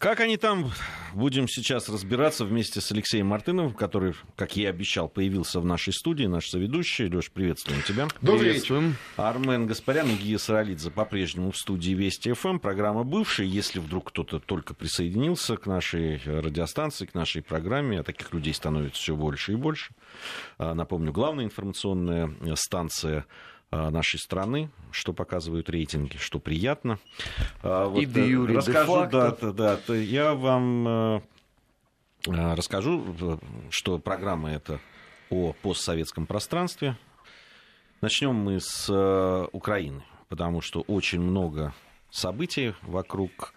Как они там, будем сейчас разбираться вместе с Алексеем Мартыновым, который, как я и обещал, появился в нашей студии, наш соведущий. Леш, приветствуем тебя. Добрый вечер. Армен Гаспарян и Гия Саралидзе по-прежнему в студии Вести ФМ. Программа бывшая. Если вдруг кто-то только присоединился к нашей радиостанции, к нашей программе, а таких людей становится все больше и больше. А, напомню, главная информационная станция нашей страны, что показывают рейтинги, что приятно. А, вот, и де юри, расскажу, да, да, да, я вам э, э, расскажу, что программа это о постсоветском пространстве. Начнем мы с э, Украины, потому что очень много событий вокруг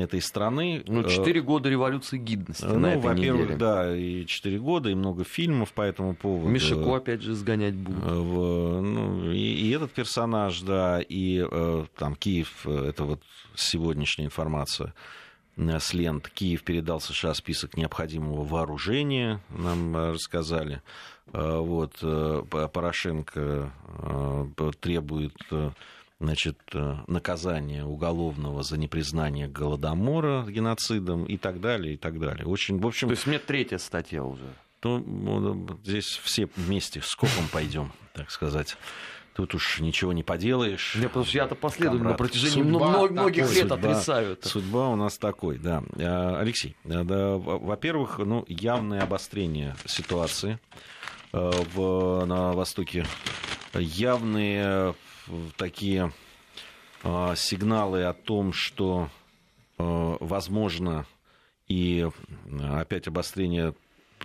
этой страны. Ну, четыре года революции гидности ну, на этой во-первых, неделе. да, и четыре года, и много фильмов по этому поводу. Мишико опять же сгонять будут. Э, в, ну, и, и этот персонаж, да, и э, там Киев, э, это вот сегодняшняя информация с лент. Киев передал США список необходимого вооружения, нам рассказали. Вот, Порошенко требует значит, э, наказания уголовного за непризнание Голодомора геноцидом и так далее, и так далее. Очень, в общем... То есть мне третья статья уже. То, ну, здесь все вместе скопом пойдем, так сказать. Тут уж ничего не поделаешь. Потому что я-то последовательно на протяжении судьба многих такой, лет судьба, отрицаю это. Судьба у нас такой, да. А, Алексей, да, во-первых, ну, явное обострение ситуации э, в, на Востоке, явные такие а, сигналы о том, что а, возможно и опять обострение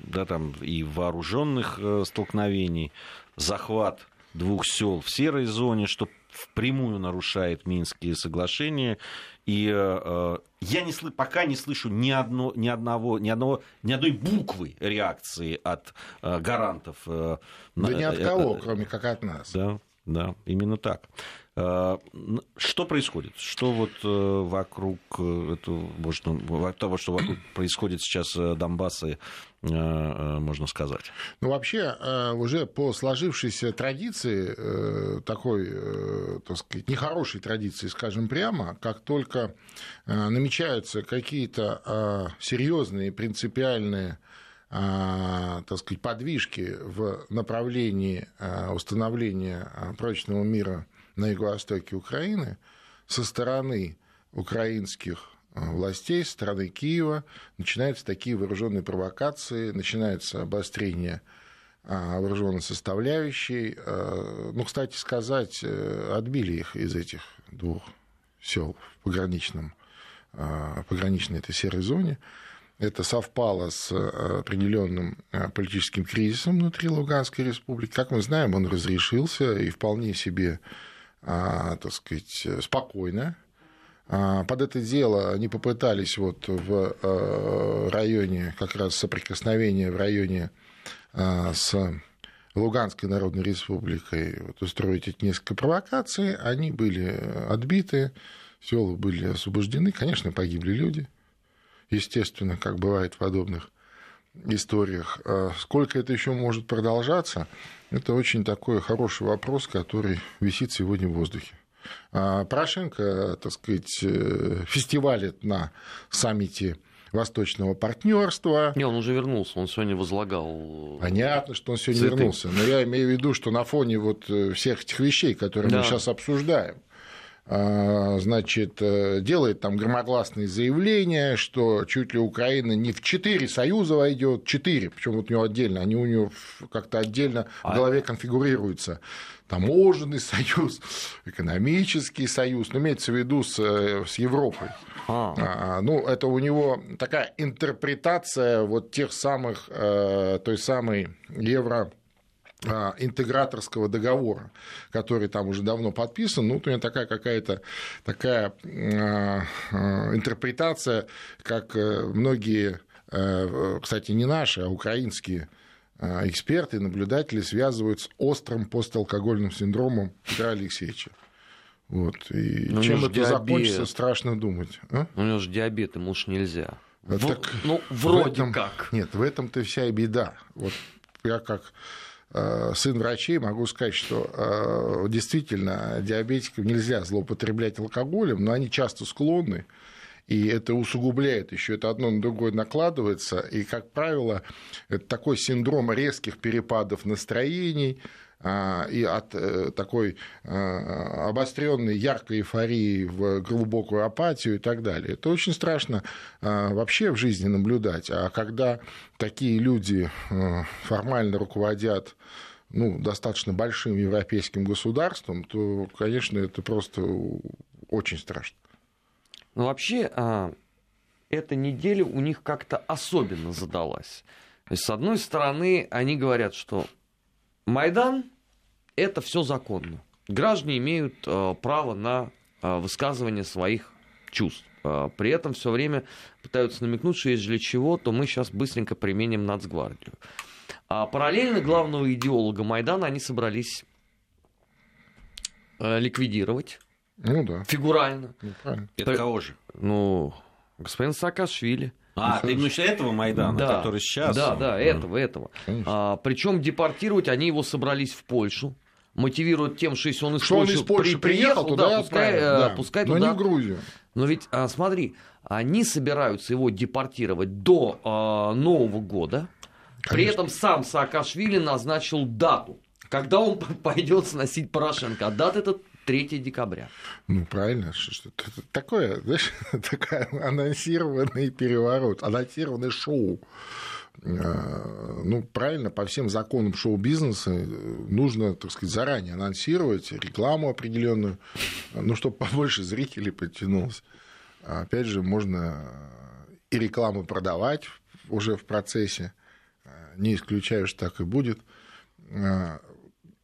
да, там, и вооруженных э, столкновений, захват двух сел в серой зоне, что впрямую нарушает Минские соглашения. И э, я не сл- пока не слышу ни, одно, ни, одного, ни, одного, ни одной буквы реакции от э, гарантов. Э, да ни от кого, э, кроме как от нас. Да, да, именно так. А, что происходит? Что вот э, вокруг э, этого, можно, того, что вокруг происходит сейчас э, Донбасса, можно сказать? Ну, вообще, уже по сложившейся традиции, такой, так сказать, нехорошей традиции, скажем прямо, как только намечаются какие-то серьезные, принципиальные так сказать, подвижки в направлении а, установления а, прочного мира на юго-востоке Украины со стороны украинских властей, со стороны Киева, начинаются такие вооруженные провокации, начинается обострение вооруженной составляющей. Ну, кстати сказать, э, отбили их из этих двух сел в пограничном, пограничной этой серой зоне. Это совпало с э, определенным э, политическим кризисом внутри Луганской республики. Как мы знаем, он разрешился и вполне себе, а, так сказать, спокойно. А, под это дело они попытались вот в э, районе, как раз соприкосновения в районе с Луганской Народной Республикой вот, устроить эти несколько провокаций. Они были отбиты, села были освобождены. Конечно, погибли люди естественно, как бывает в подобных историях. А сколько это еще может продолжаться, это очень такой хороший вопрос, который висит сегодня в воздухе. А Порошенко, так сказать, э, фестивалит на саммите Восточного партнерства. Не, он уже вернулся, он сегодня возлагал. Понятно, что он сегодня цветы. вернулся. Но я имею в виду, что на фоне вот э, всех этих вещей, которые да. мы сейчас обсуждаем, значит, э, делает там громогласные заявления, что чуть ли Украина не в четыре союза войдет, четыре, причем вот у него отдельно, они у него как-то отдельно в а голове конфигурируются. Таможенный союз, экономический союз, ну, имеется в виду с, э, с Европой. А. А, ну, это у него такая интерпретация вот тех самых, э, той самой евро а, интеграторского договора, который там уже давно подписан, ну, вот у меня такая какая-то такая а, а, интерпретация, как э, многие, э, кстати, не наши, а украинские эксперты, наблюдатели связывают с острым посталкогольным синдромом Петра Алексеевича. Вот. И Но чем это диабет. закончится, страшно думать. А? У него же диабет, ему уж нельзя. Так, ну, вроде в этом, как. Нет, в этом-то вся и беда. Вот я как сын врачей, могу сказать, что э, действительно диабетикам нельзя злоупотреблять алкоголем, но они часто склонны и это усугубляет еще, это одно на другое накладывается, и, как правило, это такой синдром резких перепадов настроений, и от э, такой а, обостренной яркой эйфории в глубокую апатию и так далее. Это очень страшно а, вообще в жизни наблюдать. А когда такие люди формально руководят ну, достаточно большим европейским государством, то, конечно, это просто очень страшно. Ну, вообще, эта неделя у них как-то особенно задалась. То есть, с одной стороны, они говорят, что Майдан – это все законно. Граждане имеют э, право на э, высказывание своих чувств. Э, при этом все время пытаются намекнуть, что если для чего, то мы сейчас быстренько применим нацгвардию. А параллельно главного идеолога Майдана они собрались э, ликвидировать. Ну да. Фигурально. Ну, правильно. Это кого же? Ну, господин Саакашвили. А, ты именно этого Майдана, да, который сейчас? Да, да, этого, этого. А, причем депортировать они его собрались в Польшу мотивируют тем, что если он из, что Польши, он из Польши при, приехал, туда, да, пускай, э, да. пускай Но туда. не в Грузию. Но ведь, а, смотри, они собираются его депортировать до а, Нового года. Конечно. При этом сам Саакашвили назначил дату, когда он пойдет сносить Порошенко. А дата это 3 декабря. Ну, правильно. Что, такое, знаешь, такая анонсированный переворот, анонсированное шоу. А, ну, правильно, по всем законам шоу-бизнеса э, нужно, так сказать, заранее анонсировать рекламу определенную, ну, чтобы побольше зрителей подтянулось. А опять же, можно и рекламу продавать уже в процессе, не исключаю, что так и будет.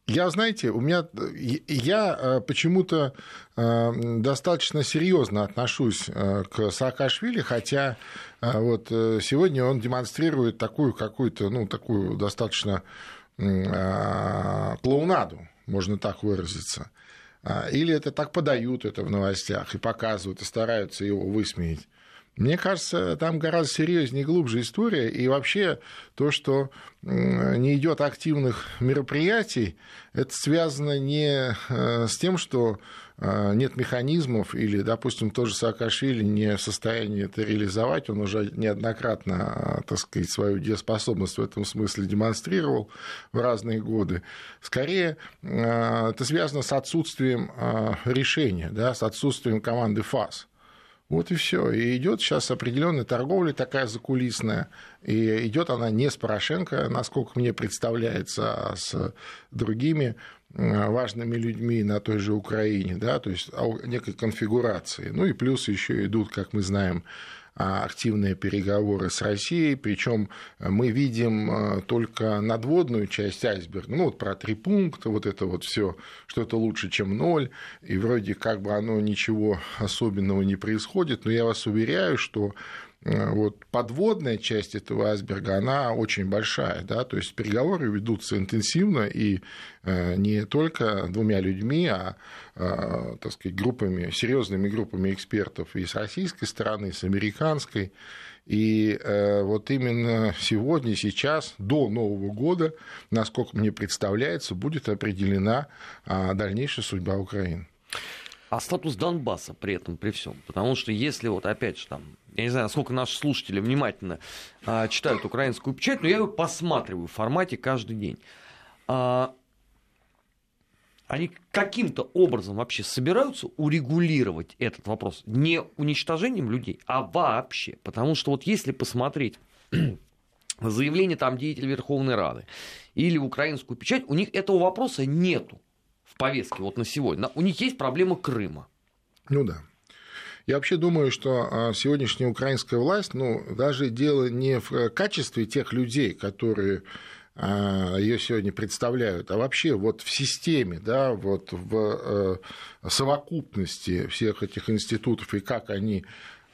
Я, знаете, у меня я э, почему-то э, достаточно серьезно отношусь э, к Саакашвили, хотя вот сегодня он демонстрирует такую какую-то, ну, такую достаточно клоунаду, можно так выразиться. А, или это так подают это в новостях и показывают, и стараются его высмеять. Мне кажется, там гораздо серьезнее и глубже история. И вообще то, что не идет активных мероприятий, это связано не э, с тем, что э, нет механизмов или, допустим, тоже Саакашвили не в состоянии это реализовать, он уже неоднократно, так сказать, свою дееспособность в этом смысле демонстрировал в разные годы. Скорее, э, это связано с отсутствием решения, да, с отсутствием команды ФАС. Вот и все. И идет сейчас определенная торговля такая закулисная. И идет она не с Порошенко, насколько мне представляется, а с другими важными людьми на той же Украине, да, то есть о некой конфигурации. Ну и плюс еще идут, как мы знаем, а, активные переговоры с Россией, причем мы видим а, только надводную часть айсберга, ну вот про три пункта, вот это вот все, что это лучше, чем ноль, и вроде как бы оно ничего особенного не происходит, но я вас уверяю, что Э, вот подводная часть этого айсберга, она очень большая, да, то есть переговоры ведутся интенсивно и э, не только двумя людьми, а, э, так сказать, группами, серьезными группами экспертов и с российской стороны, и с американской. И вот именно сегодня, сейчас, до Нового года, насколько мне представляется, будет определена а, дальнейшая судьба Украины. А статус Донбасса при этом, при всем. Потому что если вот опять же там я не знаю, насколько наши слушатели внимательно а, читают украинскую печать, но я ее посматриваю в формате каждый день. А, они каким-то образом вообще собираются урегулировать этот вопрос не уничтожением людей, а вообще. Потому что вот если посмотреть заявление там деятелей Верховной Рады или украинскую печать, у них этого вопроса нету в повестке вот на сегодня. У них есть проблема Крыма. Ну да. Я вообще думаю, что а, сегодняшняя украинская власть, ну, даже дело не в качестве тех людей, которые а, ее сегодня представляют, а вообще вот в системе, да, вот в э, совокупности всех этих институтов и как они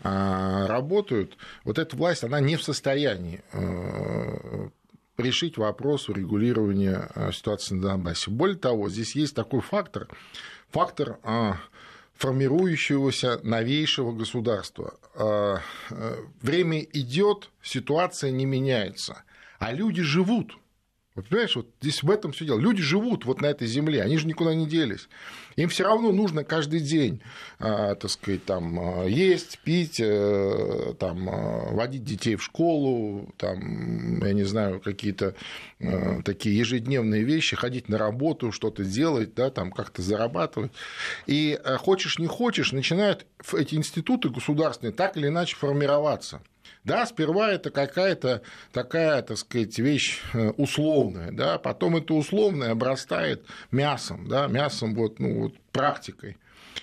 а, работают, вот эта власть, она не в состоянии э, решить вопрос урегулирования ситуации на Донбассе. Более того, здесь есть такой фактор, фактор формирующегося новейшего государства. А, э, время идет, ситуация не меняется, а люди живут. Вот, понимаешь, вот здесь в этом все дело. Люди живут вот на этой земле, они же никуда не делись. Им все равно нужно каждый день, а, так сказать, там, а, есть, пить, а, там, а, водить детей в школу, там, я не знаю, какие-то а, такие ежедневные вещи, ходить на работу, что-то делать, да, там, как-то зарабатывать. И а, хочешь, не хочешь, начинают эти институты государственные так или иначе формироваться. Да, сперва это какая-то такая, так сказать, вещь э, условная, да, потом это условное обрастает мясом, да, мясом вот, ну, вот практикой.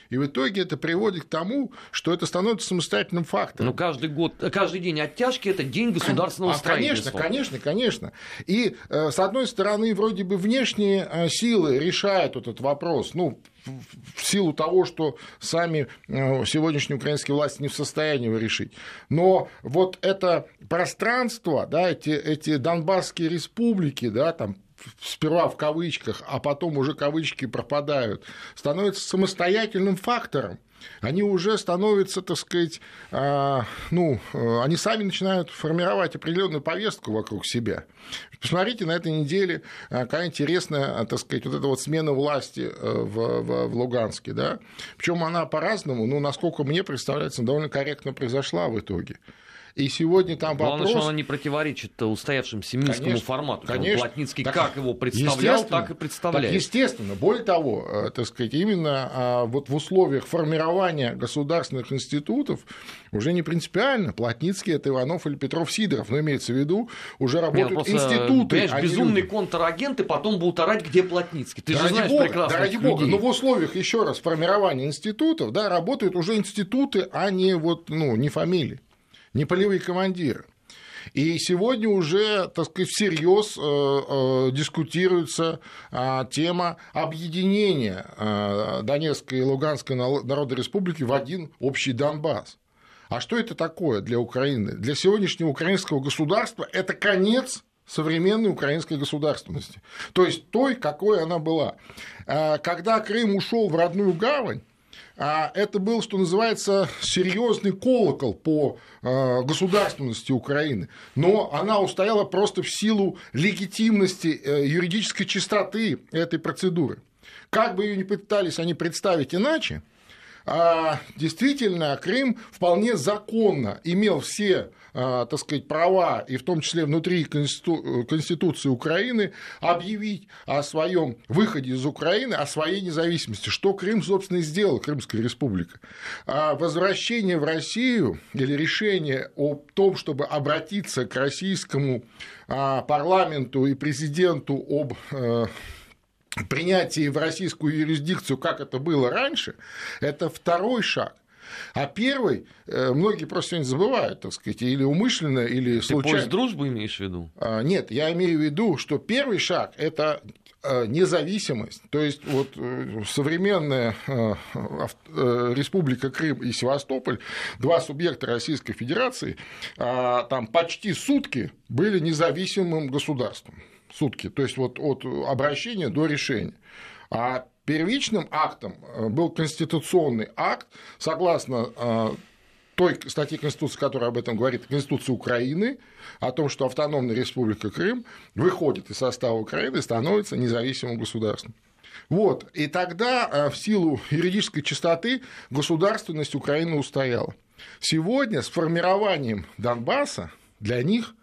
И в итоге это приводит к тому, что это становится самостоятельным фактором. Ну, каждый год, каждый день оттяжки – это день государственного а, строительства. Конечно, конечно, конечно. И, э, с одной стороны, вроде бы внешние э, силы решают этот вопрос. Ну, в силу того, что сами э, сегодняшние украинские власти не в состоянии его решить. Но вот это пространство, да, эти, эти Донбасские республики, да, там сперва в кавычках, а потом уже кавычки пропадают, становится самостоятельным фактором. Они уже становятся, так сказать, а, ну, э, они сами начинают формировать определенную повестку вокруг себя. Посмотрите, на этой неделе а, какая интересная, так сказать, вот эта вот смена власти э, в, в, в Луганске, да, причем она по-разному, ну, насколько мне представляется, довольно корректно произошла в итоге. И сегодня там Главное, вопрос... что она не противоречит устоявшемуся минскому конечно, формату. Конечно. Плотницкий так, как его представлял, так и представляет. Так естественно. Более того, э, так сказать, именно а, вот в условиях формирования государственных институтов уже не принципиально, Плотницкий это Иванов или Петров Сидоров, но имеется в виду, уже работают Нет, институты. Понимаешь, а безумные люди. контрагенты потом будут орать, где Плотницкий. Ты да же знаешь бога, прекрасно да ради бога, но в условиях, еще раз, формирования институтов, да, работают уже институты, а не вот, ну, не фамилии не полевые командиры. И сегодня уже, так сказать, всерьез э, э, дискутируется э, тема объединения э, Донецкой и Луганской Народной Республики в один общий Донбасс. А что это такое для Украины? Для сегодняшнего украинского государства это конец современной украинской государственности. То есть той, какой она была. Э, когда Крым ушел в родную гавань, а это был, что называется, серьезный колокол по а, государственности Украины. Но она устояла просто в силу легитимности э, юридической чистоты этой процедуры. Как бы ее ни пытались они представить иначе, а действительно Крым вполне законно имел все а, так сказать, права, и в том числе внутри Конституции Украины, объявить о своем выходе из Украины, о своей независимости, что Крым, собственно, и сделал, Крымская республика. А возвращение в Россию или решение о том, чтобы обратиться к российскому а, парламенту и президенту об э, принятии в российскую юрисдикцию, как это было раньше, это второй шаг. А первый, э, многие просто сегодня забывают, так сказать, или умышленно, или случайно. Ты дружбы имеешь в виду? А, нет, я имею в виду, что первый шаг – это э, независимость. То есть вот э, современная Республика Крым и Севастополь, два субъекта Российской Федерации, а, там почти сутки были независимым государством сутки, то есть вот от обращения до решения. А первичным актом э, был конституционный акт, согласно э, той статьи Конституции, которая об этом говорит, Конституции Украины, о том, что автономная республика Крым выходит из состава Украины и становится независимым государством. Вот. И тогда э, в силу юридической чистоты государственность Украины устояла. Сегодня с формированием Донбасса для них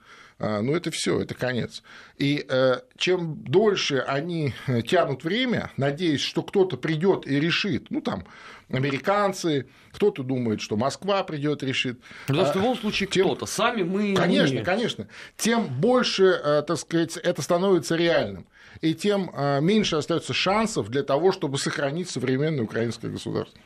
ну это все, это конец. И э, чем дольше они э, тянут время, надеясь, что кто-то придет и решит, ну там американцы, кто-то думает, что Москва придет и решит. Ну, да, в любом случае тем... кто-то, сами мы. Конечно, не... конечно. Тем больше, э, так сказать, это становится реальным. И тем меньше остается шансов для того, чтобы сохранить современное украинское государство.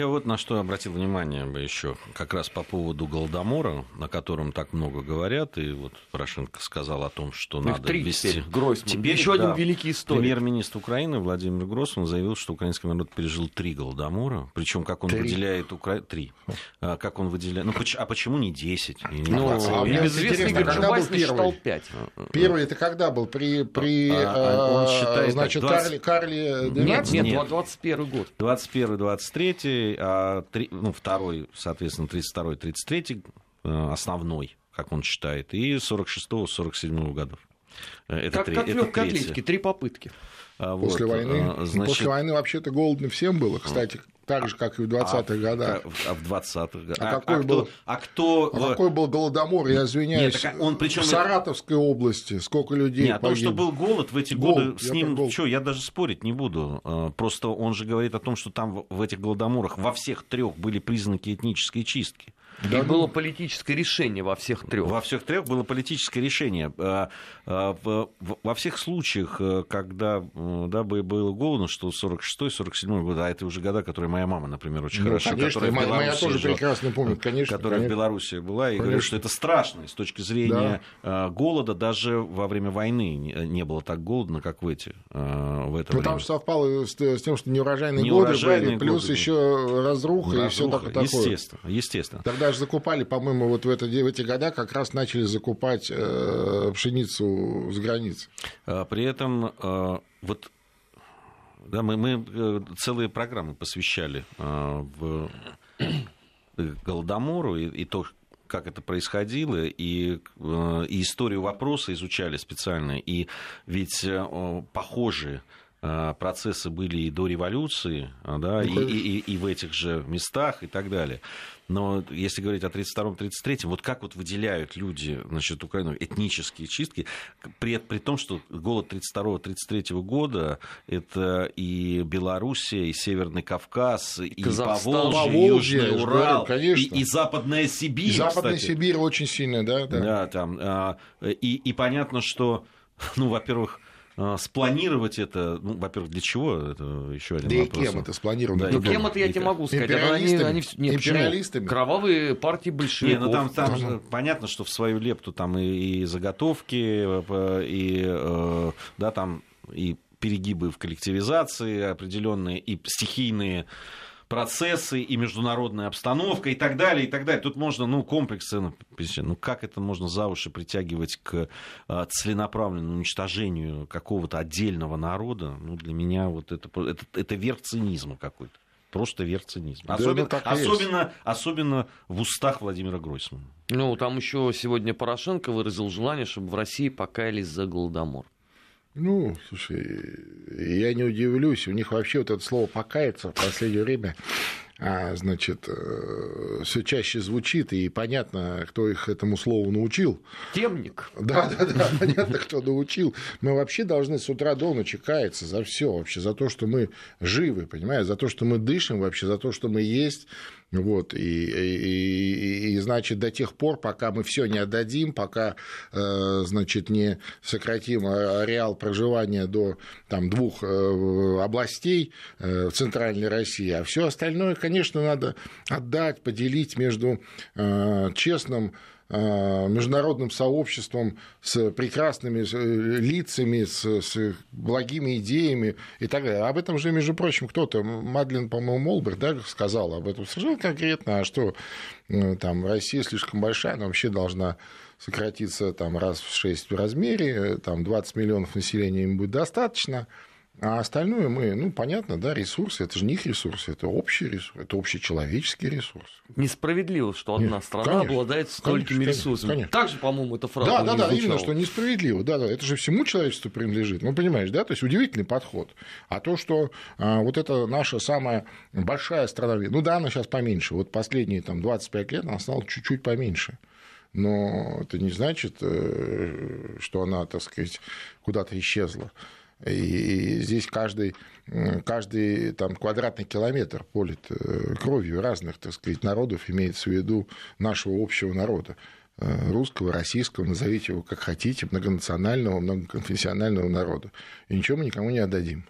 Я вот на что обратил внимание бы еще, как раз по поводу Голодомора, о котором так много говорят, и вот Порошенко сказал о том, что Их надо три ввести... Теперь, Гройсман. Теперь, еще да, один великий историк. Премьер-министр Украины Владимир Гроссман заявил, что украинский народ пережил три Голодомора, причем как он три. выделяет Украину... Три. А, как он выделяет... Ну, а почему не десять? Ну, а известный Горчубайс насчитал пять. Первый это когда был? При, при а, а, он считает, значит, 20... Карли, Карли 12? Нет, нет, 21 год. 21-23 а три, ну, второй, соответственно, 32-й, 33-й, э, основной, как он считает, и 46-47 годов. Это как, три, как это легкой атлетике, три попытки. А, После вот, войны. А, значит... После войны вообще-то голодно всем было, кстати, так же, как и в 20-х а, годах. А в 20-х годах. А, а, какой а, был, а кто... А какой был голодомор, я извиняюсь, Нет, он, причем... в Саратовской области, сколько людей Нет, о том, что был голод в эти годы, с ним, что, я даже спорить не буду. А, просто он же говорит о том, что там в этих голодоморах во всех трех были признаки этнической чистки. Да, и было политическое решение во всех трех. Во всех трех было политическое решение. А, а, во всех случаях, э, когда да, было голодно, что 46-47 год, а это уже года, которые моя мама, например, очень ну, хорошо... Конечно, которая моя, моя тоже жила, прекрасно помнит, конечно. Которая конечно. в Беларуси была, и конечно. говорит, что это страшно с точки зрения да. Э, голода. Даже во время войны не было так голодно, как в эти э, в это ну. Там совпало с, тем, что неурожайные, неурожайные годы были, плюс годы. еще разруха, разруха и все такое. Естественно, естественно. Даже закупали, по-моему, вот в, это, в эти года как раз начали закупать э, пшеницу с границ. А, при этом э, вот да, мы, мы э, целые программы посвящали э, в Голодомору и, и то, как это происходило, и, э, и историю вопроса изучали специально. И ведь э, похожие процессы были и до революции, да, ну, и, и, и в этих же местах и так далее. Но если говорить о 32-33, вот как вот выделяют люди, значит, Украину, этнические чистки, при, при том, что голод 32-33 года это и Белоруссия, и Северный Кавказ, и Казахстан, Поволжье, Южный Урал, говорю, и, и Западная Сибирь. И Западная кстати. Сибирь очень сильно, да? Да, да там. А, и, и понятно, что, ну, во-первых, а, спланировать это, ну, во-первых, для чего? Это еще один да вопрос. и кем это спланировано? Да, ну, кем это я тебе могу сказать. Империалистами? Они, они, нет, империалистами? Кровавые партии большевиков. Не, ну там, там же понятно, что в свою лепту там и, и заготовки, э, и, э, да, там и перегибы в коллективизации определенные, и стихийные процессы и международная обстановка и так далее, и так далее. Тут можно, ну, комплексы, ну, ну как это можно за уши притягивать к а, целенаправленному уничтожению какого-то отдельного народа? Ну, для меня вот это, это, это верх цинизма какой-то. Просто верх цинизма. Да, особенно, ну, особенно, особенно в устах Владимира Гройсмана. Ну, там еще сегодня Порошенко выразил желание, чтобы в России покаялись за Голодомор. Ну, слушай, я не удивлюсь, у них вообще вот это слово «покаяться» в последнее время а, значит, э, все чаще звучит, и понятно, кто их этому слову научил. Темник. Да, да, да, понятно, кто научил. Мы вообще должны с утра до ночи каяться за все вообще, за то, что мы живы, понимаешь, за то, что мы дышим вообще, за то, что мы есть, вот, и, и, и, и, значит, до тех пор, пока мы все не отдадим, пока, э, значит, не сократим ареал проживания до там, двух э, областей э, в Центральной России, а все остальное, конечно, надо отдать, поделить между честным международным сообществом с прекрасными э, лицами, с, с благими идеями и так далее. Об этом же, между прочим, кто-то, Мадлен, по-моему, Молберг, да, сказал об этом совершенно конкретно, а что э, там Россия слишком большая, она вообще должна сократиться там раз в шесть в размере, там 20 миллионов населения им будет достаточно, а остальное мы, ну, понятно, да, ресурсы, это же не их ресурсы, это общий ресурс, это общечеловеческий ресурс. Несправедливо, что одна Нет, страна конечно, обладает столькими конечно, ресурсами. Конечно. Так же, по-моему, эта фраза Да, да, да, именно, что несправедливо. Да, да, это же всему человечеству принадлежит. Ну, понимаешь, да, то есть удивительный подход. А то, что а, вот это наша самая большая страна, ну да, она сейчас поменьше, вот последние там 25 лет она стала чуть-чуть поменьше но это не значит, э, что она, так сказать, куда-то исчезла. И здесь каждый, каждый там, квадратный километр полит э, кровью разных, так сказать, народов, имеется в виду нашего общего народа э, русского, российского, назовите его как хотите, многонационального, многоконфессионального народа. И ничего мы никому не отдадим.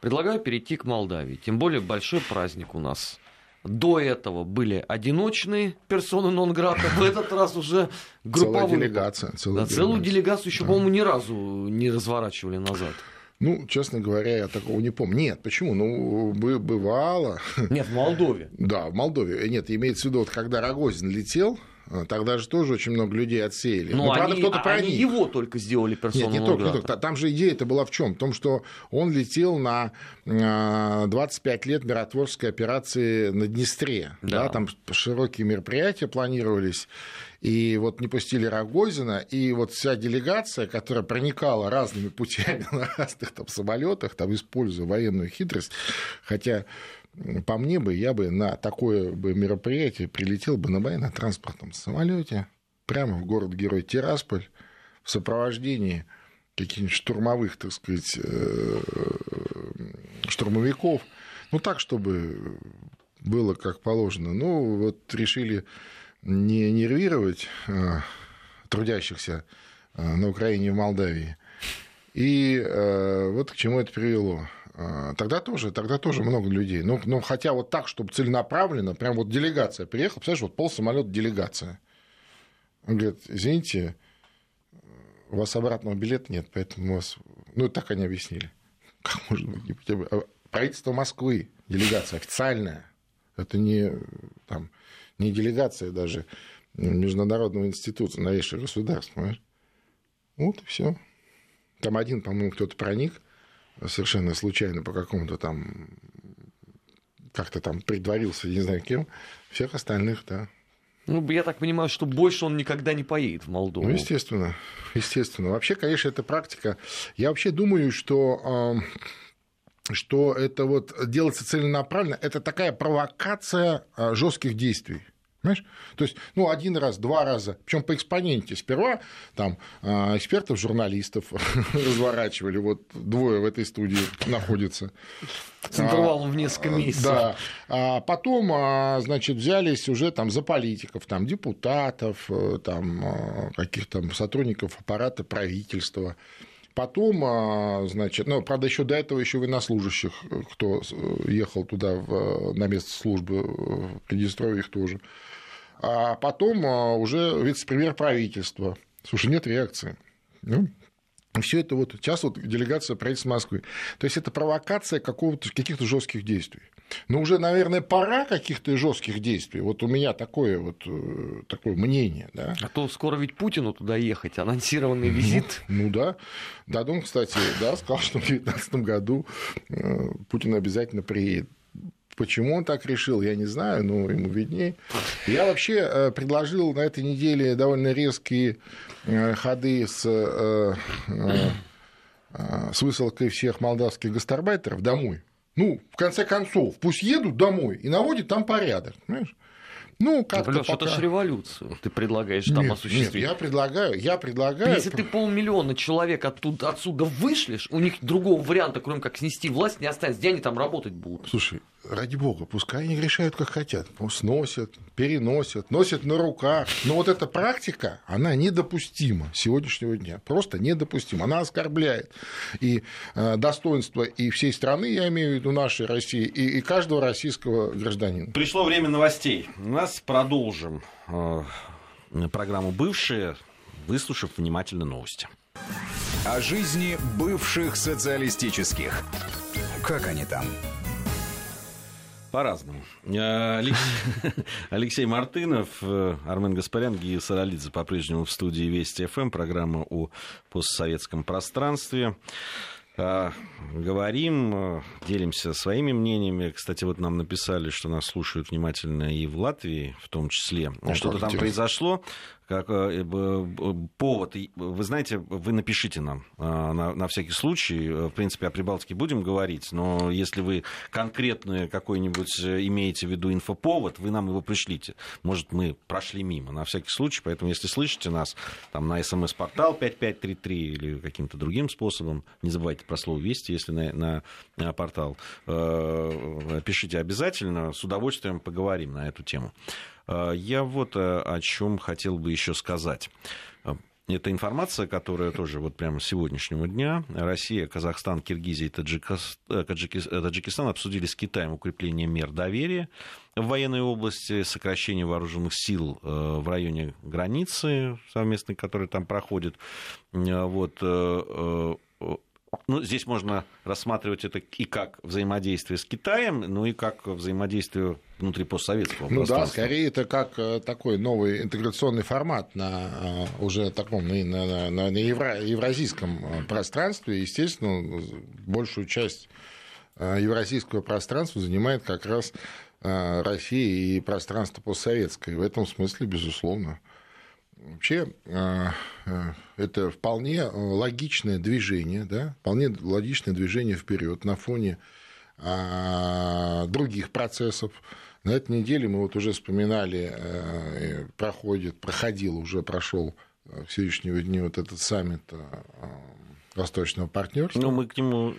Предлагаю перейти к Молдавии. Тем более большой праздник у нас до этого были одиночные персоны нон-грата, в этот раз уже групповые. Целая делегация. Целая да, целую делегацию еще, да. по-моему, ни разу не разворачивали назад. Ну, честно говоря, я такого не помню. Нет, почему? Ну, бывало. Нет, в Молдове. Да, в Молдове. Нет, имеется в виду, вот когда Рогозин летел, Тогда же тоже очень много людей отсеяли. Но, Но они, правда, кто-то они проник. его только сделали персоной Нет, не только, не только. Там же идея это была в чем? В том, что он летел на 25 лет миротворческой операции на Днестре. Да. Да, там широкие мероприятия планировались. И вот не пустили Рогозина, и вот вся делегация, которая проникала разными путями на разных там самолетах, там используя военную хитрость, хотя по мне бы, я бы на такое бы мероприятие прилетел бы на военно-транспортном самолете прямо в город-герой Тирасполь в сопровождении каких-нибудь штурмовых, так сказать, э, штурмовиков. Ну, так, чтобы было как положено. Ну, вот решили не нервировать э, трудящихся э, на Украине и в Молдавии. И вот к чему это привело. Тогда тоже, тогда тоже много людей. Ну, ну, хотя вот так, чтобы целенаправленно, прям вот делегация приехала, представляешь, вот пол самолета делегация. Он говорит, извините, у вас обратного билета нет, поэтому у вас... Ну, так они объяснили. Как может быть? А правительство Москвы, делегация официальная. Это не, там, не делегация даже Международного института новейших государств? Вот и все. Там один, по-моему, кто-то проник совершенно случайно по какому-то там как-то там предварился, не знаю кем, всех остальных, да, ну, я так понимаю, что больше он никогда не поедет в Молдову. Ну, естественно, естественно. Вообще, конечно, это практика. Я вообще думаю, что что это вот делается целенаправленно, это такая провокация а, жестких действий. Понимаешь? То есть, ну, один раз, два раза, причем по экспоненте. Сперва там а, экспертов, журналистов разворачивали, вот двое в этой студии находятся. С интервалом в несколько а, месяцев. Да. А потом, а, значит, взялись уже там за политиков, там депутатов, э, там каких-то сотрудников аппарата правительства. Потом, значит, ну, правда, еще до этого еще военнослужащих, э, кто э, ехал туда в, на место службы в Приднестровье, их тоже а потом а, уже вице-премьер правительства. Слушай, нет реакции. Ну, все это вот сейчас вот делегация правительства Москвы. То есть это провокация какого-то, каких-то жестких действий. Но уже, наверное, пора каких-то жестких действий. Вот у меня такое вот э, такое мнение. Да? А то скоро ведь Путину туда ехать, анонсированный ну, визит. Ну, ну да. Дадон, кстати, да, сказал, что в 2019 году э, Путин обязательно приедет. Почему он так решил, я не знаю, но ему виднее. Я вообще э, предложил на этой неделе довольно резкие э, ходы с, э, с высылкой всех молдавских гастарбайтеров домой. Ну, в конце концов, пусть едут домой и наводят там порядок. Понимаешь? Ну, как-то Лёш, пока... это же революцию ты предлагаешь там нет, осуществить. Нет, я предлагаю, я предлагаю... Если ты полмиллиона человек оттуда, отсюда вышлешь, у них другого варианта, кроме как снести власть, не останется. Где они там работать будут? Слушай, ради бога, пускай они решают, как хотят. Сносят, переносят, носят на руках. Но вот эта практика, она недопустима сегодняшнего дня. Просто недопустима. Она оскорбляет и э, достоинство и всей страны, я имею в виду нашей России, и, и каждого российского гражданина. Пришло время новостей. У нас продолжим э, программу «Бывшие», выслушав внимательно новости. О жизни бывших социалистических. Как они там? По-разному. Э, Алексей Мартынов, э, Армен Гаспарян, Гия Саралидзе по-прежнему в студии Вести ФМ, программа о постсоветском пространстве. Э, говорим, делимся своими мнениями. Кстати, вот нам написали, что нас слушают внимательно и в Латвии, в том числе. Что-то там произошло как э, повод. Вы знаете, вы напишите нам а, на, на всякий случай. В принципе, о Прибалтике будем говорить, но если вы конкретный какой-нибудь э, имеете в виду инфоповод, вы нам его пришлите. Может, мы прошли мимо, на всякий случай. Поэтому, если слышите нас там, на смс-портал 5533 или каким-то другим способом, не забывайте про слово «Вести», если на, на, портал, э, пишите обязательно, с удовольствием поговорим на эту тему. Э, я вот э, о чем хотел бы еще сказать. Э, это информация, которая тоже вот прямо с сегодняшнего дня. Россия, Казахстан, Киргизия и Таджикистан обсудили с Китаем укрепление мер доверия в военной области, сокращение вооруженных сил в районе границы совместной, которая там проходит. Вот, ну, здесь можно рассматривать это и как взаимодействие с Китаем, ну и как взаимодействие внутри постсоветского ну пространства. да, скорее это как э, такой новый интеграционный формат на э, уже таком на, на, на, на евро, евразийском э, пространстве. Естественно, большую часть евразийского пространства занимает как раз Россия и пространство постсоветское. В этом смысле, безусловно. Вообще, это вполне логичное движение, да, вполне логичное движение вперед на фоне других процессов, на этой неделе мы вот уже вспоминали, э, проходит, проходил, уже прошел в сегодняшние дни вот этот саммит э, Восточного партнерства. Ну, мы к нему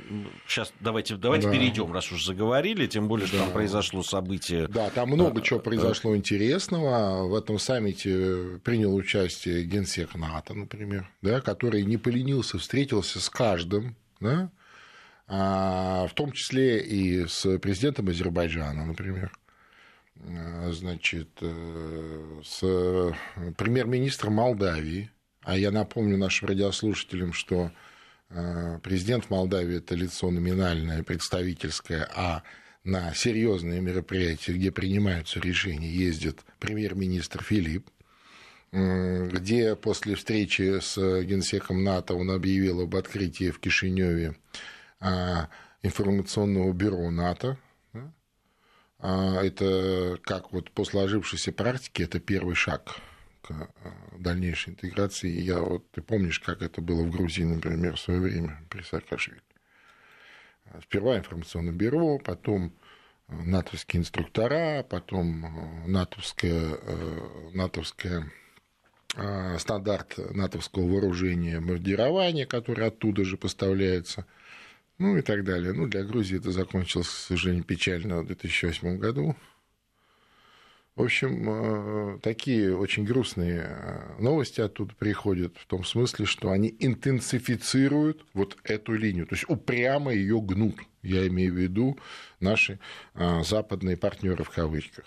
сейчас давайте, давайте да. перейдем, раз уж заговорили, тем более, что да. там произошло событие. Да, там много чего произошло интересного. В этом саммите принял участие генсек НАТО, например, да, который не поленился, встретился с каждым, да, а, в том числе и с президентом Азербайджана, например. Э, значит, э, с премьер-министром Молдавии. А я напомню нашим радиослушателям, что э, президент Молдавии это лицо номинальное, представительское, а на серьезные мероприятия, где принимаются решения, ездит премьер-министр Филипп, где после встречи с генсеком НАТО он объявил об открытии в Кишиневе информационного бюро НАТО, а, это как вот по сложившейся практике, это первый шаг к а, дальнейшей интеграции. Я вот, ты помнишь, как это было в Грузии, например, в свое время при Саакашвили. Сперва информационное бюро, потом натовские инструктора, потом натовская, натовская стандарт натовского вооружения бомбардирования, который оттуда же поставляется – ну и так далее. Ну, для Грузии это закончилось, к сожалению, печально в 2008 году. В общем, э, такие очень грустные э, новости оттуда приходят, в том смысле, что они интенсифицируют вот эту линию, то есть упрямо ее гнут. Я имею в виду наши э, западные партнеры в кавычках.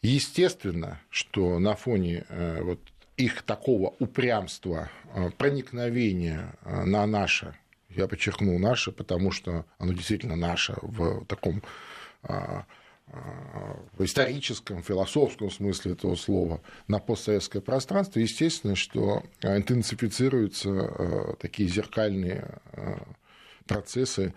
Естественно, что на фоне вот их такого упрямства, проникновения на наше я подчеркнул наше, потому что оно действительно наше в таком в историческом, философском смысле этого слова на постсоветское пространство, естественно, что интенсифицируются а, такие зеркальные процессы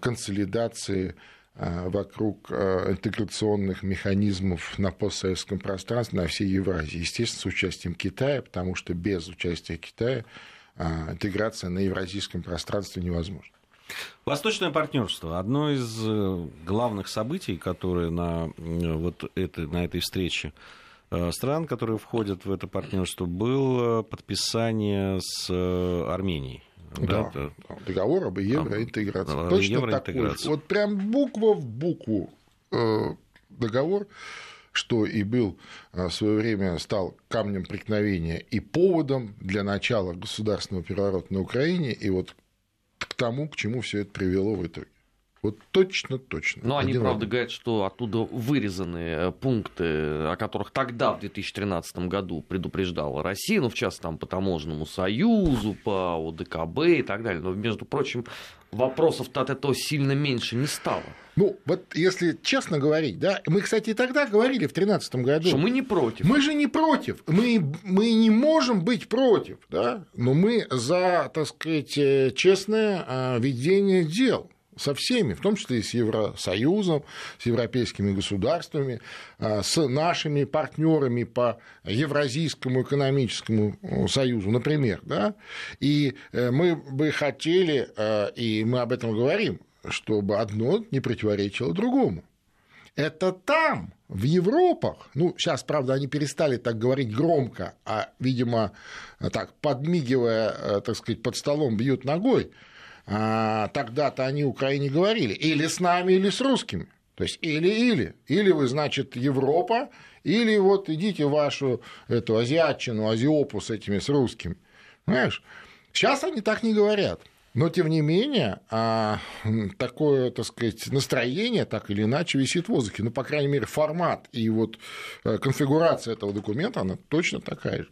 консолидации вокруг интеграционных механизмов на постсоветском пространстве на всей Евразии. Естественно, с участием Китая, потому что без участия Китая а, интеграция на евразийском пространстве невозможна. Восточное партнерство одно из э, главных событий, которые на, э, вот это, на этой встрече э, стран, которые входят в это партнерство, было подписание с Арменией. Да, да, договор об евроинтеграции. Да, Точно евроинтеграция. такой. Вот прям буква в букву договор что и был в свое время стал камнем преткновения и поводом для начала государственного переворота на Украине, и вот к тому, к чему все это привело в итоге. Вот точно, точно. Но они, правда, один. говорят, что оттуда вырезаны э, пункты, о которых тогда, в 2013 году, предупреждала Россия, ну, в частности, там, по таможенному союзу, по ОДКБ и так далее. Но, между прочим, вопросов-то от этого сильно меньше не стало. Ну, вот если честно говорить, да, мы, кстати, и тогда говорили в 2013 году. Что мы не против. Мы же не против. Мы, мы не можем быть против, да, но мы за, так сказать, э, честное а, ведение дел со всеми, в том числе и с Евросоюзом, с европейскими государствами, а, с нашими партнерами по Евразийскому экономическому союзу, например. Да? И э, мы бы хотели, э, и мы об этом говорим, чтобы одно не противоречило другому. Это там, в Европах, ну, сейчас, правда, они перестали так говорить громко, а, видимо, так, подмигивая, так сказать, под столом бьют ногой, а, тогда-то они Украине говорили, или с нами, или с русскими. То есть или-или. Или вы, значит, Европа, или вот идите вашу эту азиатчину, азиопу с этими, с русскими. Понимаешь? Сейчас они так не говорят. Но, тем не менее, а, такое, так сказать, настроение так или иначе висит в воздухе. Ну, по крайней мере, формат и вот э, конфигурация этого документа, она точно такая же.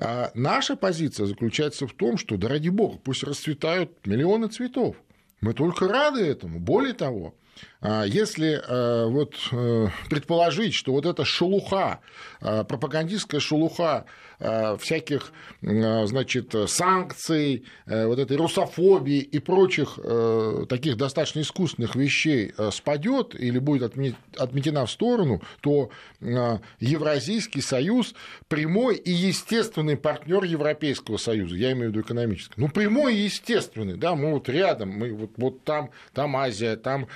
А наша позиция заключается в том, что, да ради бога, пусть расцветают миллионы цветов. Мы только рады этому. Более того, если э, вот э, предположить, что вот эта шелуха, э, пропагандистская шелуха всяких, значит, санкций, вот этой русофобии и прочих таких достаточно искусственных вещей спадет или будет отметена в сторону, то Евразийский союз прямой и естественный партнер Европейского союза, я имею в виду экономический. Ну, прямой и естественный, да, мы вот рядом, мы вот, вот там, там Азия, там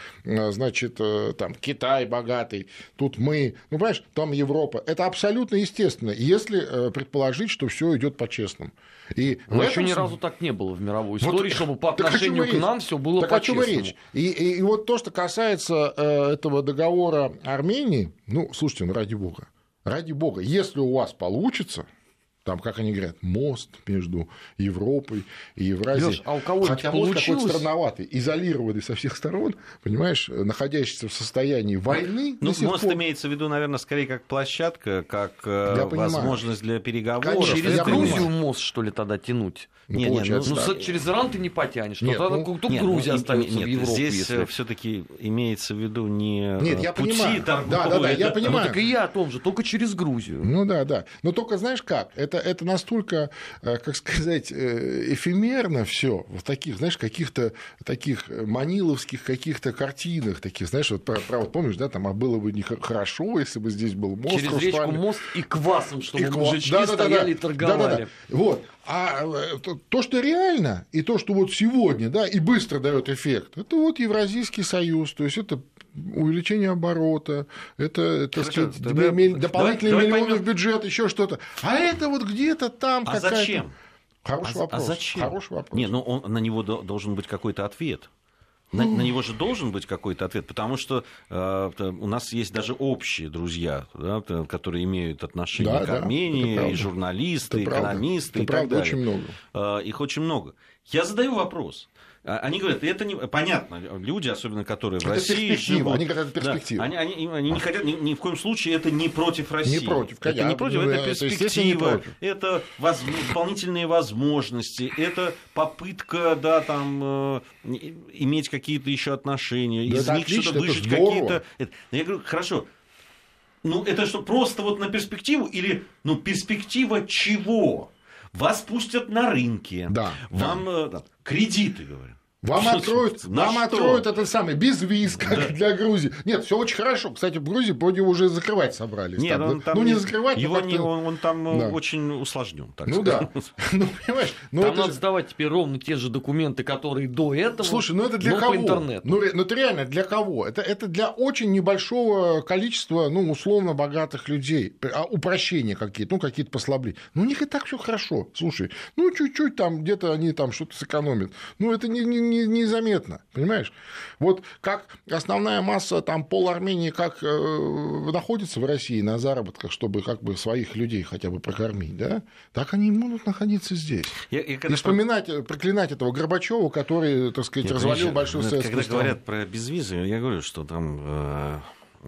значит, э, там Китай богатый, тут мы, ну, понимаешь, там Европа. Это абсолютно естественно, если э, предположить, что все идет по-честному. И Но еще ни разу так не было в мировой истории, вот, чтобы по отношению к нам все было так по-честному. о чем речь? И, и, и вот то, что касается э, этого договора Армении, ну, слушайте, ну, ради бога, ради бога, если у вас получится, там, как они говорят, мост между Европой и Евразией. Леш, а у кого Хотя мост какой-то странноватый, изолированный со всех сторон, понимаешь, находящийся в состоянии войны. Ну, мост пор... имеется в виду, наверное, скорее как площадка, как э, я возможность для переговоров. Конечно, через Грузию понимаю. мост, что ли, тогда тянуть? Не, не, не, ну, ну, через Иран ты не потянешь. Нет, но ну, тут нет, Грузия ну, остается нет, в Европе. Здесь если... все-таки имеется в виду не нет, я пути понимаю. торговые. Да, да, да, я понимаю. Ну, так и я о том же, только через Грузию. Ну да, да. Но только знаешь как? Это, это настолько, э, как сказать, э, эфемерно все в таких, знаешь, каких-то таких маниловских каких-то картинах, таких, знаешь, вот вот помнишь, да, там, а было бы нехорошо, если бы здесь был мост. Через речку мост и квасом, чтобы и мужички да, да, стояли да, да, и торговали. Да, да, да. Вот. А э, то, что реально, и то, что вот сегодня, да, и быстро дает эффект, это вот Евразийский союз, то есть это увеличение оборота, это, так сказать, тогда, дополнительные давай, миллионы давай в бюджет, еще что-то. А это вот где-то там а какая-то... зачем? Хороший а, вопрос. А зачем? Хороший вопрос. Не, ну он, на него должен быть какой-то ответ. На, на него же должен быть какой-то ответ, потому что э, у нас есть даже общие друзья, да, которые имеют отношение да, к Армении, да, и журналисты, это экономисты это и правда, так далее. Очень много. Э, их очень много. Я задаю вопрос. А, они говорят, это не понятно, люди, особенно которые в это России живут. Они говорят, это перспектива. Да, они, они, они не хотят, ни, ни в коем случае это не против России. Не против, конечно. Это не против, это, это перспектива, это воз, дополнительные возможности, это попытка, да, там, э, иметь какие-то еще отношения, да из них что-то выжить какие-то. Я говорю, хорошо, ну это что, просто вот на перспективу или, ну, перспектива чего? Вас пустят на рынке. Да. Вам да. Э, кредиты, говорят. Вам откроют, вам что? откроют этот самый без виз, как да. для Грузии. Нет, все очень хорошо. Кстати, в Грузии вроде уже закрывать собрались. Нет, там. Он там ну, не закрывать, его не, он, он там э, да. очень усложнен. Так ну сказать. да. Ну, понимаешь, ну, там это надо же... сдавать теперь ровно те же документы, которые до этого. Слушай, ну это для кого? По интернету. Ну, ну это реально для кого? Это, это для очень небольшого количества, ну, условно богатых людей. А упрощения какие-то, ну, какие-то послабления. Ну, у них и так все хорошо. Слушай, ну, чуть-чуть там где-то они там что-то сэкономят. Ну, это. Не, не, не заметно понятно, понимаешь? Вот как основная масса там пол Армении как э, находится в России на заработках, чтобы как бы своих людей хотя бы прокормить, да, так они будут находиться здесь. Я, я И вспоминать, про... проклинать этого Горбачева, который, так сказать, Нет, развалил большую советскую Когда страну. говорят про безвизы, я говорю, что там э,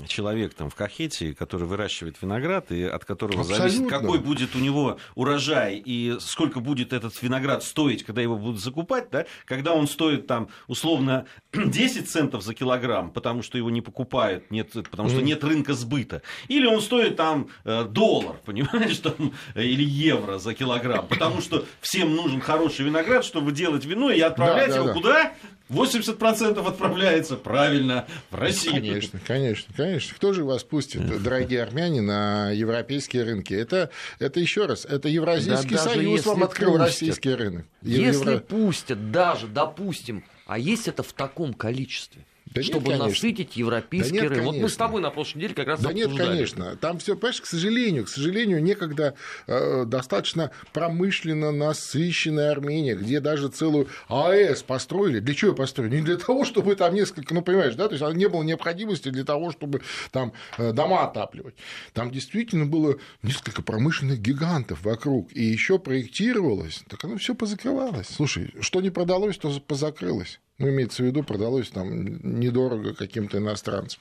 человек там в Кахете, который выращивает виноград, и от которого Абсолютно. зависит, какой будет у него урожай и сколько будет этот виноград стоить, когда его будут закупать, да, когда он стоит там условно 10 центов за килограмм, потому что его не покупают, нет, потому что нет рынка сбыта, или он стоит там э, доллар, понимаешь, там, или евро за килограмм, потому что всем нужен хороший виноград, чтобы делать вино и отправлять да, да, его да. куда? 80% отправляется правильно в Россию. Конечно, конечно, конечно. Кто же вас пустит, дорогие армяне, на европейские рынки? Это, это еще раз, это Евразийский да, союз вам открыл пустят, российский рынок. Если Евро... пустят, даже, допустим, а есть это в таком количестве? Да чтобы нет, насытить европейский да рынок. Вот мы с тобой на прошлой неделе как раз Да обсуждали. нет, конечно. Там все, понимаешь, к сожалению, к сожалению, некогда э, достаточно промышленно насыщенная Армения, где даже целую АЭС построили. Для чего построили? Не для того, чтобы там несколько, ну, понимаешь, да, то есть не было необходимости для того, чтобы там э, дома отапливать. Там действительно было несколько промышленных гигантов вокруг, и еще проектировалось, так оно все позакрывалось. Слушай, что не продалось, то позакрылось. Ну, имеется в виду, продалось там недорого каким-то иностранцам.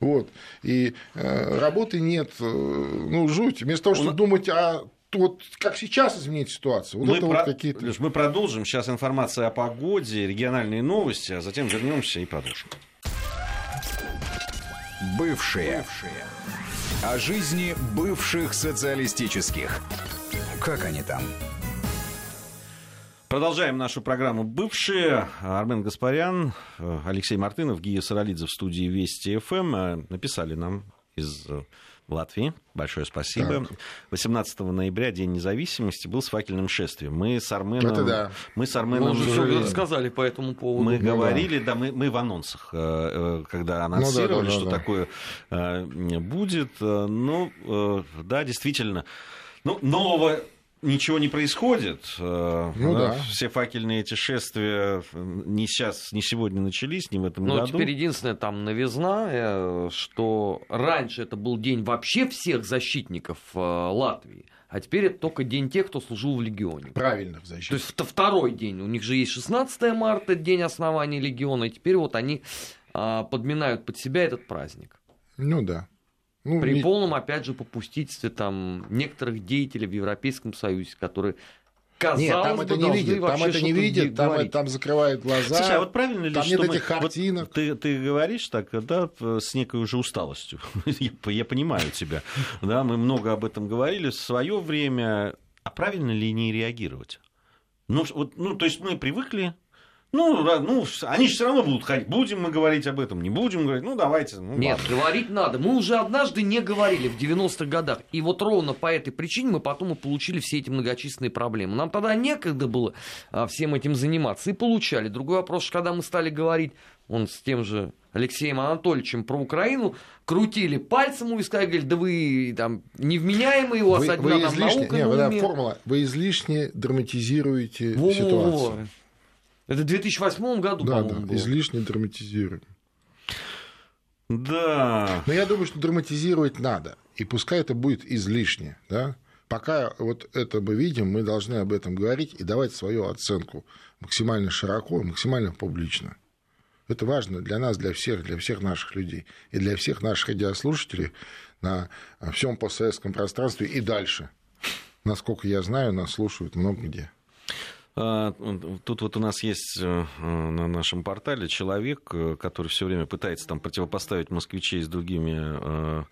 Вот. И э, работы нет, э, ну, жуть. Вместо того, чтобы думать о вот как сейчас изменить ситуацию? Вот мы, это про... вот какие-то... Леш, мы продолжим. Сейчас информация о погоде, региональные новости, а затем вернемся и продолжим. Бывшие. Бывшие. О жизни бывших социалистических. Как они там? Продолжаем нашу программу «Бывшие». Армен Гаспарян, Алексей Мартынов, Гия Саралидзе в студии Вести ФМ написали нам из Латвии. Большое спасибо. Так. 18 ноября, День независимости, был с факельным шествием. Мы с Арменом... Это да. Мы с Арменом... Мы уже все сказали по этому поводу. Мы ну, говорили, да, да мы, мы в анонсах, э, когда анонсировали, ну, да, да, что да, такое э, будет. Э, ну, да, действительно. Ну, нового ничего не происходит. Э, ну, да. Все факельные эти шествия не сейчас, не сегодня начались, не в этом Но году. теперь единственная там новизна, э, что раньше это был день вообще всех защитников э, Латвии. А теперь это только день тех, кто служил в легионе. Правильных защитников. То есть это второй день. У них же есть 16 марта, день основания легиона, и теперь вот они подминают под себя этот праздник. Ну да. Ну, При не... полном, опять же, попустительстве там, некоторых деятелей в Европейском Союзе, которые казалось нет, там бы, это не видят, там это не видят, там, там закрывают глаза. Слушай, а вот правильно ли, там что нет мы, этих картинок. Вот ты, ты говоришь так, да, с некой уже усталостью. я, я понимаю тебя. Да, мы много об этом говорили в свое время. А правильно ли не реагировать? Ну, вот, ну, то есть мы привыкли ну, ну, они же все равно будут ходить. Будем мы говорить об этом, не будем говорить. Ну, давайте. Ну, Нет, ладно. говорить надо. Мы уже однажды не говорили в 90-х годах. И вот ровно по этой причине мы потом и получили все эти многочисленные проблемы. Нам тогда некогда было а, всем этим заниматься. И получали. Другой вопрос, когда мы стали говорить, он с тем же Алексеем Анатольевичем про Украину, крутили пальцем у виска и говорили, да вы там невменяемые, у вас вы, одна вы там излишне, наука не, на уме. формула, вы излишне драматизируете Во-во-во. ситуацию. Это в 2008 году, Да, по-моему, да, было. излишне драматизируем. Да. Но я думаю, что драматизировать надо. И пускай это будет излишне. Да? Пока вот это мы видим, мы должны об этом говорить и давать свою оценку максимально широко, максимально публично. Это важно для нас, для всех, для всех наших людей и для всех наших радиослушателей на всем постсоветском пространстве и дальше. Насколько я знаю, нас слушают много где. А, тут вот у нас есть э, на нашем портале человек, э, который все время пытается там противопоставить москвичей с другими э,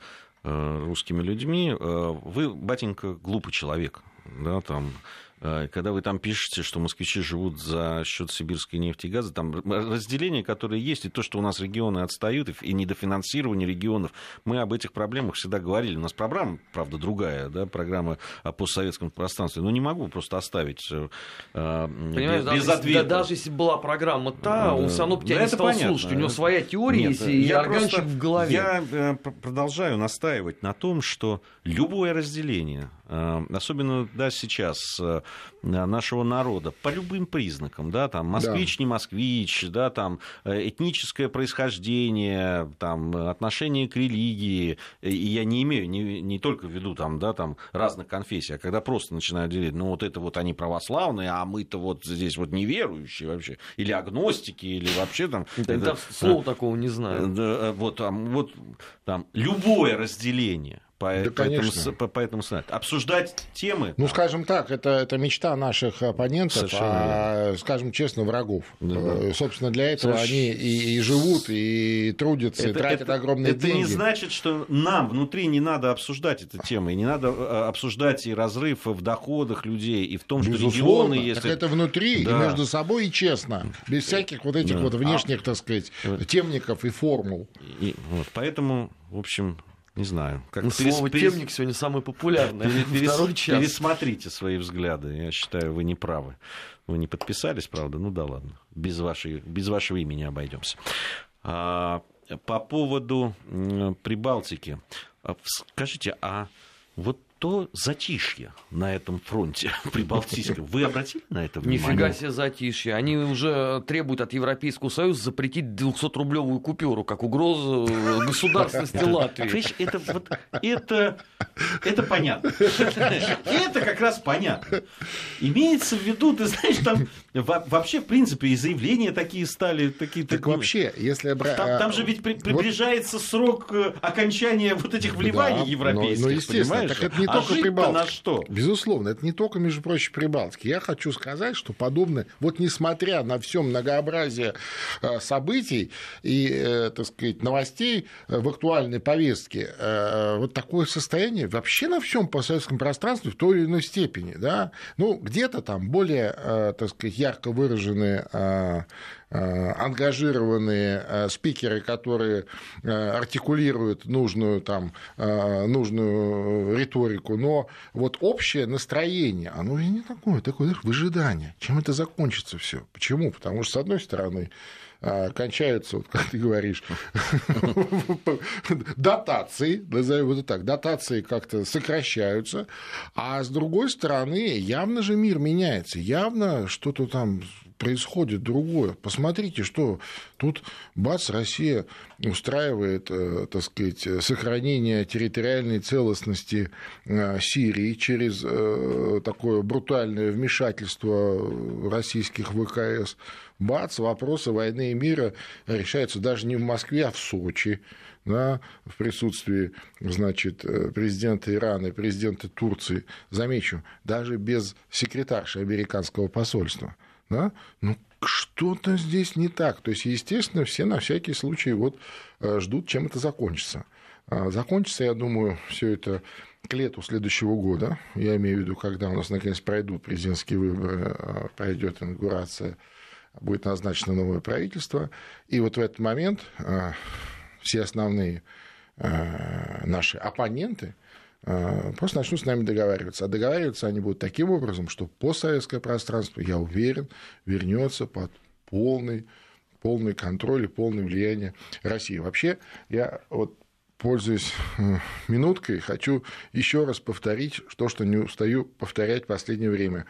русскими людьми. Вы, батенька, глупый человек. Да, там, Э, когда вы там пишете, что москвичи живут за счет сибирской нефти и газа, там разделение, которое есть, и то, что у нас регионы отстают, и недофинансирование регионов, мы об этих проблемах всегда говорили. У нас программа, правда, другая, да, программа о постсоветском пространстве, но не могу просто оставить э, Понимаешь, без, без ответа. Да, даже если была программа та, он все равно бы тебя да не стал понятно. слушать. У него своя теория Нет, есть, и я органчик в голове. Я э, продолжаю настаивать на том, что любое разделение, особенно да, сейчас, нашего народа по любым признакам, да, там москвич, да. не москвич, да, там э, этническое происхождение, там отношение к религии, и я не имею не, не только в виду там, да, там разных конфессий, а когда просто начинают делить, ну вот это вот они православные, а мы-то вот здесь вот неверующие вообще, или агностики, или вообще там... Да, это, слова такого не знаю. Да, э, вот, там, вот там любое разделение по, да, поэтому, по, поэтому обсуждать темы. Ну, скажем так, это, это мечта наших оппонентов, Совершенно а, скажем честно, врагов. Да, да. Э, собственно, для этого Соверш... они и, и живут, и трудятся, это, и тратят это, огромные это деньги. Это не значит, что нам внутри не надо обсуждать эту тему, и не надо э, обсуждать и разрыв в доходах людей, и в том, что Безусловно. регионы... Если... Так это внутри, да. и между собой, и честно, без всяких вот этих да. вот внешних, так сказать, темников и формул. И, вот, поэтому, в общем, не знаю. Как ну, перес... Слово перес... темник сегодня самое популярное. Перес... Второй час. Пересмотрите свои взгляды. Я считаю, вы не правы. Вы не подписались, правда? Ну да ладно. Без, вашей... Без вашего имени обойдемся. А, по поводу Прибалтики. А, скажите, а вот то затишье на этом фронте прибалтийском. Вы обратили на это внимание? Нифига себе затишье. Они уже требуют от Европейского Союза запретить 200-рублевую купюру, как угрозу государственности Латвии. Это, вот, это, это понятно. Это как раз понятно. Имеется в виду, ты знаешь, там вообще, в принципе, и заявления такие стали. Такие, так вообще, если... Там, там же ведь при, приближается вот... срок э, окончания вот этих вливаний да, европейских, ну, естественно, понимаешь? Так это не не а только жить-то Прибалтика. на что? Безусловно, это не только, между прочим, Прибалтики. Я хочу сказать, что подобное, вот несмотря на все многообразие э, событий и, э, так сказать, новостей э, в актуальной повестке, вот такое состояние вообще на всем постсоветском пространстве в той или иной степени, да, ну, где-то там более, так сказать, ярко выраженные ангажированные спикеры, которые артикулируют нужную, там, нужную риторику, но вот общее настроение, оно не такое, такое знаешь, выжидание. Чем это закончится все? Почему? Потому что, с одной стороны, кончаются, вот, как ты говоришь, дотации, назовем это так, дотации как-то сокращаются, а с другой стороны, явно же мир меняется, явно что-то там происходит другое. Посмотрите, что тут бац, Россия устраивает, э, так сказать, сохранение территориальной целостности э, Сирии через э, такое брутальное вмешательство российских ВКС бац, вопросы войны и мира решаются даже не в Москве, а в Сочи, да, в присутствии значит, президента Ирана и президента Турции, замечу, даже без секретарши американского посольства. Да? Ну, что-то здесь не так. То есть, естественно, все на всякий случай вот э, ждут, чем это закончится. А закончится, я думаю, все это к лету следующего года. Я имею в виду, когда у нас наконец пройдут президентские выборы, а пройдет инаугурация будет назначено новое правительство. И вот в этот момент э, все основные э, наши оппоненты э, просто начнут с нами договариваться. А договариваться они будут таким образом, что постсоветское пространство, я уверен, вернется под полный, полный контроль и полное влияние России. Вообще, я вот пользуясь минуткой, хочу еще раз повторить то, что не устаю повторять в последнее время.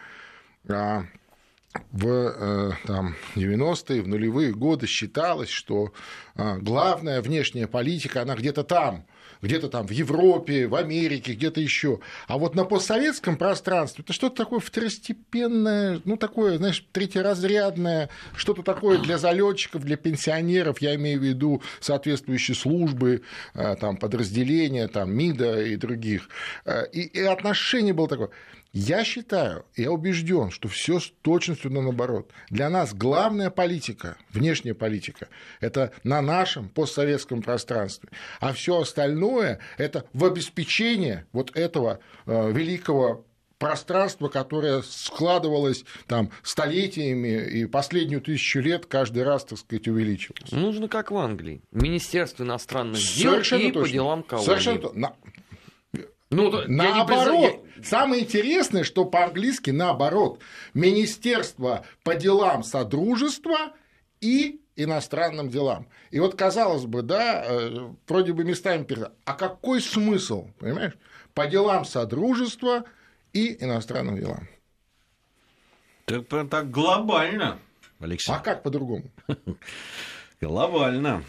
А, в э, там, 90-е, в нулевые годы считалось, что а, главная внешняя политика, она где-то там, где-то там в Европе, в Америке, где-то еще. А вот на постсоветском пространстве это что-то такое второстепенное, ну такое, знаешь, третьеразрядное, что-то такое для залетчиков, для пенсионеров, я имею в виду соответствующие службы, э, там, подразделения, там, МИДа и других. Э, и, и отношение было такое. Я считаю, я убежден, что все с точностью наоборот. Для нас главная политика, внешняя политика, это на нашем постсоветском пространстве. А все остальное это в обеспечение вот этого э, великого пространства, которое складывалось там столетиями и последнюю тысячу лет каждый раз, так сказать, увеличивалось. Нужно как в Англии. Министерство иностранных дел Совершенно и точно. по делам колонии. Совершенно ну, наоборот, я... самое интересное, что по-английски наоборот. Министерство по делам Содружества и иностранным делам. И вот, казалось бы, да, э, вроде бы местами перед... А какой смысл, понимаешь? По делам Содружества и иностранным делам. Это так глобально, Алексей. А как по-другому? Глобально.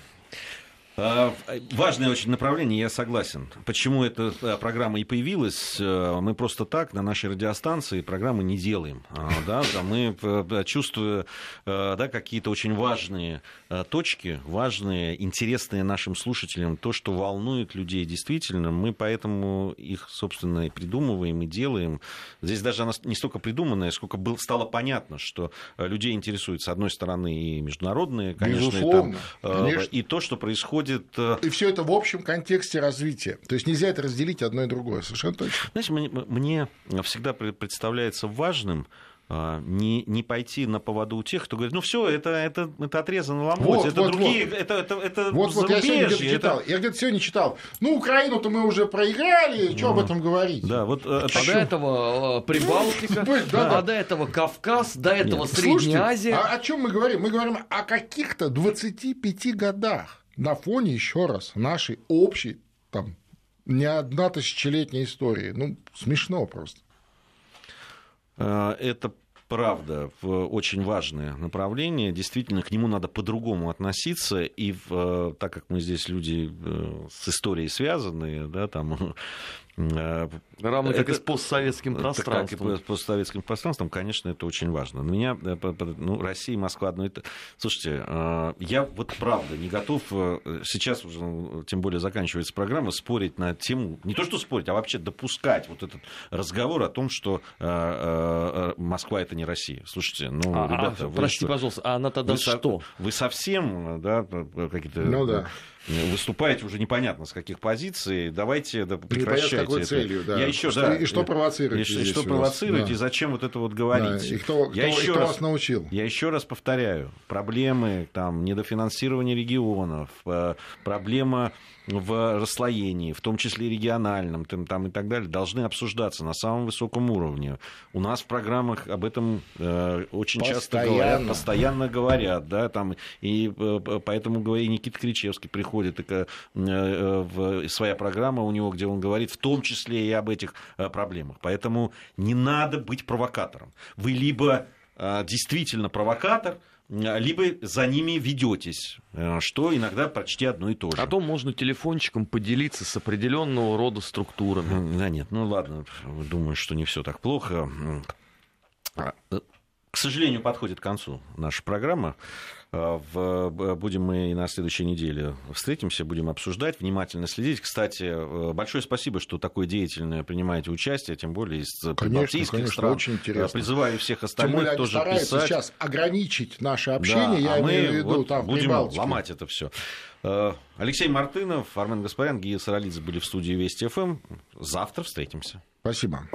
А, важное очень направление, я согласен. Почему эта э, программа и появилась? Э, мы просто так на нашей радиостанции программы не делаем. А, да, мы, э, чувствуя да, какие-то очень важные точки, важные, интересные нашим слушателям, то, что волнует людей действительно, мы поэтому их, собственно, и придумываем, и делаем. Здесь даже она не столько придуманная, сколько было, стало понятно, что людей интересует, с одной стороны, и международные, конечно, и, там, конечно. и то, что происходит происходит... Э, и все это в общем контексте развития. То есть нельзя это разделить одно и другое. Совершенно точно. Знаете, мне, мне всегда представляется важным а, не, не пойти на поводу у тех, кто говорит, ну все, это, это, это отрезано ломоть, вот, это вот, другие, вот. это, это, это Вот, вот я сегодня где-то читал, это... я где-то сегодня читал, ну Украину-то мы уже проиграли, что об этом говорить? Да, вот, а, а до этого Прибалтика, а до этого Кавказ, до этого Средняя Азия. А о чем мы говорим? Мы говорим о каких-то 25 годах на фоне, еще раз, нашей общей, там, не одна тысячелетняя истории. Ну, смешно просто. Э, это правда, очень важное направление. Действительно, к нему надо по-другому относиться. И э, так как мы здесь люди э, с историей связанные, да, там, Равно как это, и с постсоветским пространством. Как и постсоветским пространством, конечно, это очень важно. На меня, ну, Россия, Москва одно это... Слушайте, я вот правда не готов сейчас уже, ну, тем более заканчивается программа, спорить на тему, не то что спорить, а вообще допускать вот этот разговор о том, что Москва это не Россия. Слушайте, ну, а, ребята... А, вы простите, что, пожалуйста, а она тогда вы, что? Вы совсем, да, какие-то... Ну, да выступаете уже непонятно с каких позиций, давайте да, прекращайте какой это. целью, да. Я еще, что, да, и что провоцируете И, что провоцируете, да. и зачем вот это вот говорить. Да. И кто, я кто, еще и кто раз, вас научил? Я еще раз повторяю, проблемы там, недофинансирования регионов, э, проблема в расслоении, в том числе региональном там, там и так далее, должны обсуждаться на самом высоком уровне. У нас в программах об этом э, очень постоянно. часто говорят, постоянно говорят, да, там, и э, поэтому говорит, Никита Кричевский приходит, и, э, э, в, своя программа у него, где он говорит в том числе и об этих э, проблемах. Поэтому не надо быть провокатором. Вы либо э, действительно провокатор, либо за ними ведетесь, э, что иногда почти одно и то же. А то можно телефончиком поделиться с определенного рода структурами. Да нет, ну ладно, думаю, что не все так плохо. А, э, к сожалению, подходит к концу наша программа. Э, в, будем мы и на следующей неделе встретимся, будем обсуждать, внимательно следить. Кстати, э, большое спасибо, что такое деятельное принимаете участие, тем более из конечно, конечно, стран. очень интересно. Призываю всех остальных тем более, тоже писать. сейчас ограничить наше общение, да, я а имею в виду, вот там, будем ломать это все. Э, Алексей Мартынов, Армен Гаспарян, Гия Саралидзе были в студии Вести ФМ. Завтра встретимся. Спасибо.